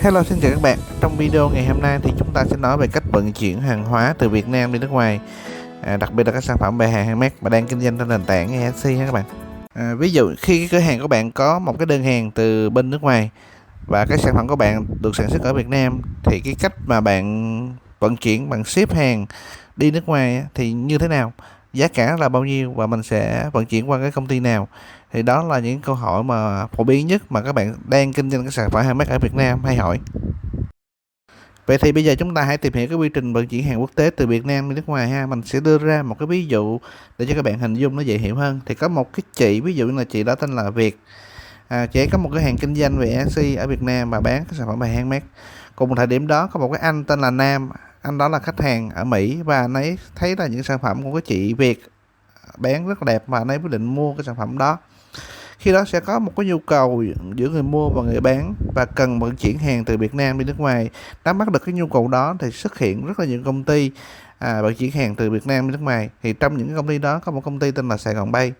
Hello xin chào các bạn. Trong video ngày hôm nay thì chúng ta sẽ nói về cách vận chuyển hàng hóa từ Việt Nam đi nước ngoài à, Đặc biệt là các sản phẩm bày hàng handmade mà đang kinh doanh trên nền tảng Etsy ha các bạn. À, Ví dụ khi cái cửa hàng của bạn có một cái đơn hàng từ bên nước ngoài Và cái sản phẩm của bạn được sản xuất ở Việt Nam Thì cái cách mà bạn vận chuyển bằng ship hàng đi nước ngoài thì như thế nào? Giá cả là bao nhiêu? Và mình sẽ vận chuyển qua cái công ty nào? Thì đó là những câu hỏi mà phổ biến nhất mà các bạn đang kinh doanh các sản phẩm handmade ở Việt Nam hay hỏi Vậy thì bây giờ chúng ta hãy tìm hiểu cái quy trình vận chuyển hàng quốc tế từ Việt Nam đi nước ngoài ha. Mình sẽ đưa ra một cái ví dụ để cho các bạn hình dung nó dễ hiểu hơn. Thì có một cái chị, ví dụ như là chị đó tên là Việt. À, chị có một cái hàng kinh doanh về Etsy ở Việt Nam và bán cái sản phẩm bài handmade. Cùng một thời điểm đó có một cái anh tên là Nam anh đó là khách hàng ở Mỹ và anh ấy thấy là những sản phẩm của cái chị Việt bán rất là đẹp và anh ấy quyết định mua cái sản phẩm đó khi đó sẽ có một cái nhu cầu giữa người mua và người bán và cần vận chuyển hàng từ Việt Nam đi nước ngoài. Nắm bắt được cái nhu cầu đó thì xuất hiện rất là nhiều công ty à, vận chuyển hàng từ Việt Nam đi nước ngoài. Thì trong những công ty đó có một công ty tên là Sài Gòn Bay.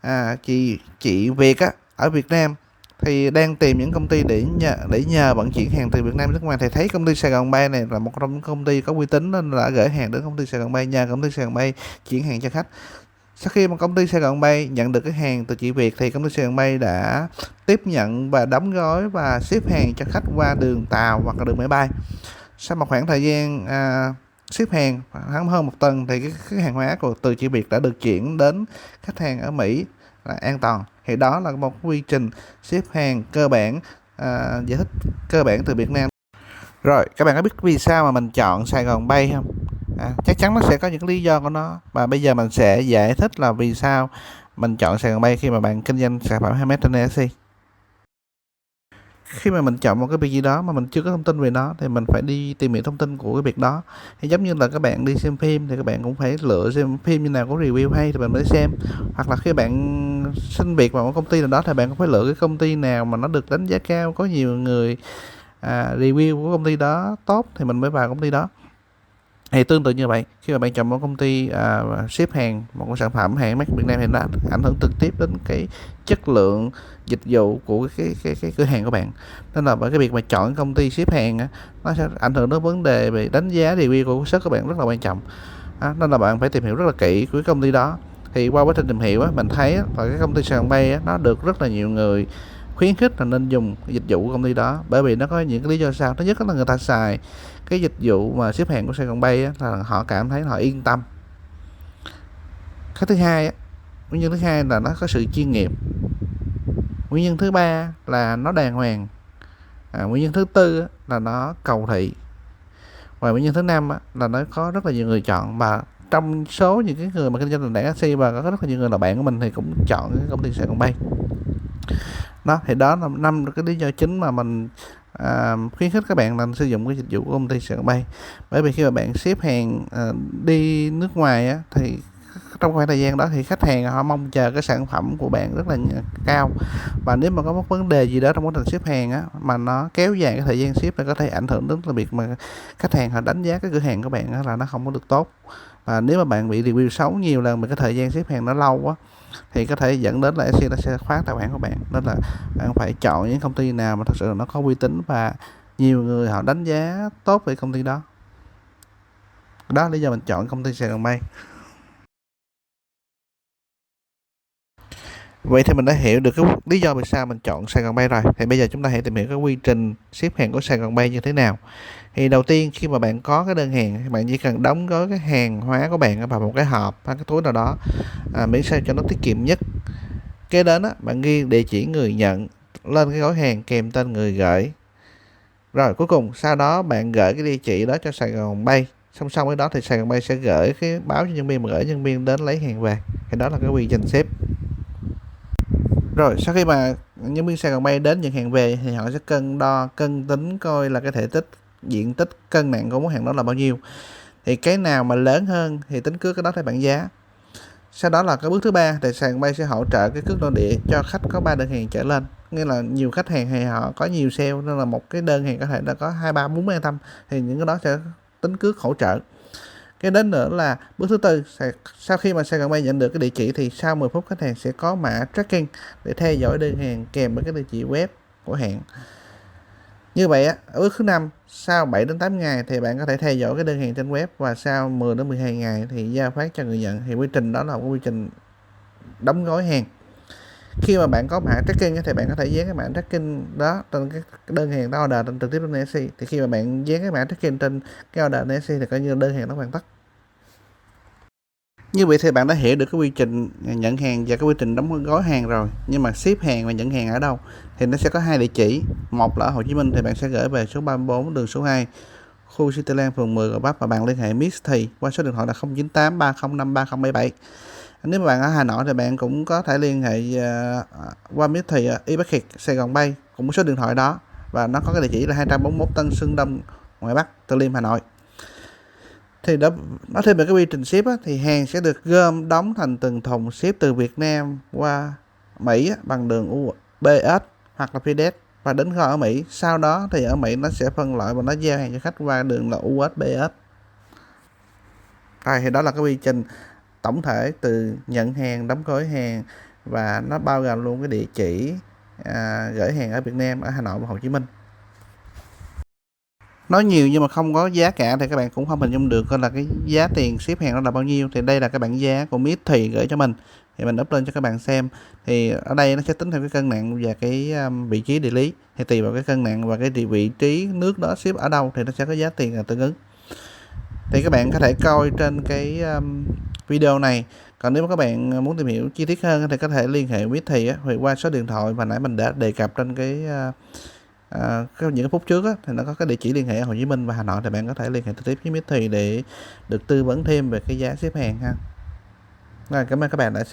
À, chị chị Việt á ở Việt Nam thì đang tìm những công ty để nhờ để nhờ vận chuyển hàng từ Việt Nam nước ngoài. Thì thấy công ty Sài Gòn Bay này là một trong những công ty có uy tín nên là gửi hàng đến công ty Sài Gòn Bay nhờ công ty Sài Gòn Bay chuyển hàng cho khách sau khi mà công ty Sài Gòn Bay nhận được cái hàng từ chị Việt thì công ty Sài Gòn Bay đã tiếp nhận và đóng gói và ship hàng cho khách qua đường tàu hoặc là đường máy bay. Sau một khoảng thời gian à, ship hàng khoảng hơn một tuần thì cái, cái hàng hóa của từ chị Việt đã được chuyển đến khách hàng ở Mỹ là an toàn. Thì đó là một quy trình ship hàng cơ bản à, giải thích cơ bản từ Việt Nam. Rồi các bạn có biết vì sao mà mình chọn Sài Gòn Bay không? À, chắc chắn nó sẽ có những lý do của nó. Và bây giờ mình sẽ giải thích là vì sao mình chọn sàn Bay khi mà bạn kinh doanh sản phẩm handmade trên Etsy khi mà mình chọn một cái việc gì đó mà mình chưa có thông tin về nó thì mình phải đi tìm hiểu thông tin của cái việc đó. Thì giống như là các bạn đi xem phim thì các bạn cũng phải lựa xem phim như nào có review hay thì mình mới xem. Hoặc là khi bạn xin việc vào một công ty nào đó thì bạn cũng phải lựa cái công ty nào mà nó được đánh giá cao có nhiều người à, review của công ty đó tốt thì mình mới vào công ty đó thì tương tự như vậy khi mà bạn chọn một công ty à, ship hàng một cái sản phẩm hàng made Việt Nam thì nó ảnh hưởng trực tiếp đến cái chất lượng dịch vụ của cái cái cái, cái cửa hàng của bạn. Nên là bởi cái việc mà chọn công ty ship hàng á, nó sẽ ảnh hưởng đến vấn đề về đánh giá review của shop của bạn rất là quan trọng. À, nên là bạn phải tìm hiểu rất là kỹ của cái công ty đó. Thì qua quá trình tìm hiểu á, mình thấy á, là cái công ty sàn bay á, nó được rất là nhiều người khuyến khích là nên dùng dịch vụ của công ty đó. Bởi vì nó có những cái lý do sao. Thứ nhất là người ta xài cái dịch vụ mà xếp hàng của Sài Gòn Bay á, là họ cảm thấy họ yên tâm. Cái thứ hai á, nguyên nhân thứ hai là nó có sự chuyên nghiệp. Nguyên nhân thứ ba là nó đàng hoàng. À, nguyên nhân thứ tư á, là nó cầu thị. Và nguyên nhân thứ năm á, là nó có rất là nhiều người chọn. Và trong số những cái người mà kinh doanh nền tảng taxi và có rất là nhiều người là bạn của mình thì cũng chọn cái công ty Sài Gòn Bay. Đó thì đó là năm cái lý do chính mà mình à, khuyến khích các bạn nên sử dụng cái dịch vụ của công ty sân bay. Bởi vì khi mà bạn xếp hàng à, đi nước ngoài á, thì trong khoảng thời gian đó thì khách hàng họ mong chờ cái sản phẩm của bạn rất là cao. Và nếu mà có một vấn đề gì đó trong quá trình ship hàng á mà nó kéo dài cái thời gian ship thì có thể ảnh hưởng đến cái việc mà khách hàng họ đánh giá cái cửa hàng của bạn á, là nó không có được tốt. Và nếu mà bạn bị review xấu nhiều lần mà cái thời gian ship hàng nó lâu quá thì có thể dẫn đến là SC nó sẽ khóa tài khoản của bạn. Nên là bạn phải chọn những công ty nào mà thật sự là nó có uy tín và nhiều người họ đánh giá tốt về công ty đó. Đó là lý do mình chọn công ty Sài Gòn Bay Vậy thì mình đã hiểu được cái lý do vì sao mình chọn Sài Gòn Bay rồi. Thì bây giờ chúng ta hãy tìm hiểu cái quy trình xếp hàng của Sài Gòn Bay như thế nào. Thì đầu tiên khi mà bạn có cái đơn hàng, bạn chỉ cần đóng gói cái hàng hóa của bạn vào một cái hộp hay cái túi nào đó, à, miễn sao cho nó tiết kiệm nhất. Kế đến á, bạn ghi địa chỉ người nhận lên cái gói hàng kèm tên người gửi. Rồi cuối cùng sau đó bạn gửi cái địa chỉ đó cho Sài Gòn Bay. Song song với đó thì Sài Gòn Bay sẽ gửi cái báo cho nhân viên mà gửi nhân viên đến lấy hàng về. Thì đó là cái quy trình xếp rồi, sau khi mà những viên xe còn Bay đến nhận hàng về thì họ sẽ cân đo, cân tính coi là cái thể tích, diện tích cân nặng của món hàng đó là bao nhiêu. Thì cái nào mà lớn hơn thì tính cước cái đó theo bảng giá. Sau đó là cái bước thứ ba, thì sàn bay sẽ hỗ trợ cái cước nội địa cho khách có ba đơn hàng trở lên. Nghĩa là nhiều khách hàng thì họ có nhiều sale, nên là một cái đơn hàng có thể là có hai, ba, bốn mươi tâm thì những cái đó sẽ tính cước hỗ trợ cái đến nữa là bước thứ tư sau khi mà Sài Gòn Bay nhận được cái địa chỉ thì sau 10 phút khách hàng sẽ có mã tracking để theo dõi đơn hàng kèm với cái địa chỉ web của hãng. Như vậy á, ở bước thứ năm, sau 7 đến 8 ngày thì bạn có thể theo dõi cái đơn hàng trên web và sau 10 đến 12 ngày thì giao phát cho người nhận thì quy trình đó là một quy trình đóng gói hàng khi mà bạn có mã tracking thì bạn có thể dán cái mã tracking đó trên cái đơn hàng đó order trên trực tiếp trên Etsy thì khi mà bạn dán cái mã tracking trên cái order trên Etsy thì coi như đơn hàng nó hoàn tất. Như vậy thì bạn đã hiểu được cái quy trình nhận hàng và cái quy trình đóng gói hàng rồi. Nhưng mà ship hàng và nhận hàng ở đâu thì nó sẽ có hai địa chỉ. Một là ở Hồ Chí Minh thì bạn sẽ gửi về số 34 đường số 2 khu Cityland phường 10 Gò Vấp. Và bạn liên hệ Miss Thì qua số điện thoại là 098 305 3077 nếu mà bạn ở Hà Nội thì bạn cũng có thể liên hệ uh, qua miết Thì uh, e Sài Gòn Bay cũng số điện thoại đó và nó có cái địa chỉ là 241 Tân Sơn Đông Ngoại Bắc Từ Liêm Hà Nội. Thì đó nói thêm về cái quy trình ship á, thì hàng sẽ được gom đóng thành từng thùng ship từ Việt Nam qua Mỹ á, bằng đường UPS hoặc là FedEx và đến kho ở Mỹ sau đó thì ở Mỹ nó sẽ phân loại và nó giao hàng cho khách qua đường là USPS rồi thì đó là cái quy trình tổng thể từ nhận hàng đóng gói hàng và nó bao gồm luôn cái địa chỉ à, gửi hàng ở Việt Nam ở Hà Nội và Hồ Chí Minh. Nói nhiều nhưng mà không có giá cả thì các bạn cũng không hình dung được coi là cái giá tiền ship hàng nó là bao nhiêu. Thì đây là cái bảng giá của Mít thì gửi cho mình. Thì mình up lên cho các bạn xem. Thì ở đây nó sẽ tính theo cái cân nặng và cái um, vị trí địa lý. Thì tùy vào cái cân nặng và cái vị trí nước đó ship ở đâu thì nó sẽ có giá tiền là tương ứng thì các bạn có thể coi trên cái um, video này còn nếu mà các bạn ờ, muốn tìm hiểu chi tiết hơn thì có thể liên hệ với thì hoặc qua số điện thoại mà nãy mình đã đề cập trên cái uh, à, những phút trước á, thì nó có cái địa chỉ liên hệ ở Hồ Chí Minh và Hà Nội thì bạn có thể liên hệ trực tiếp với Mít Thì để được tư vấn thêm về cái giá xếp hàng ha. Rồi, cảm ơn các bạn đã xem.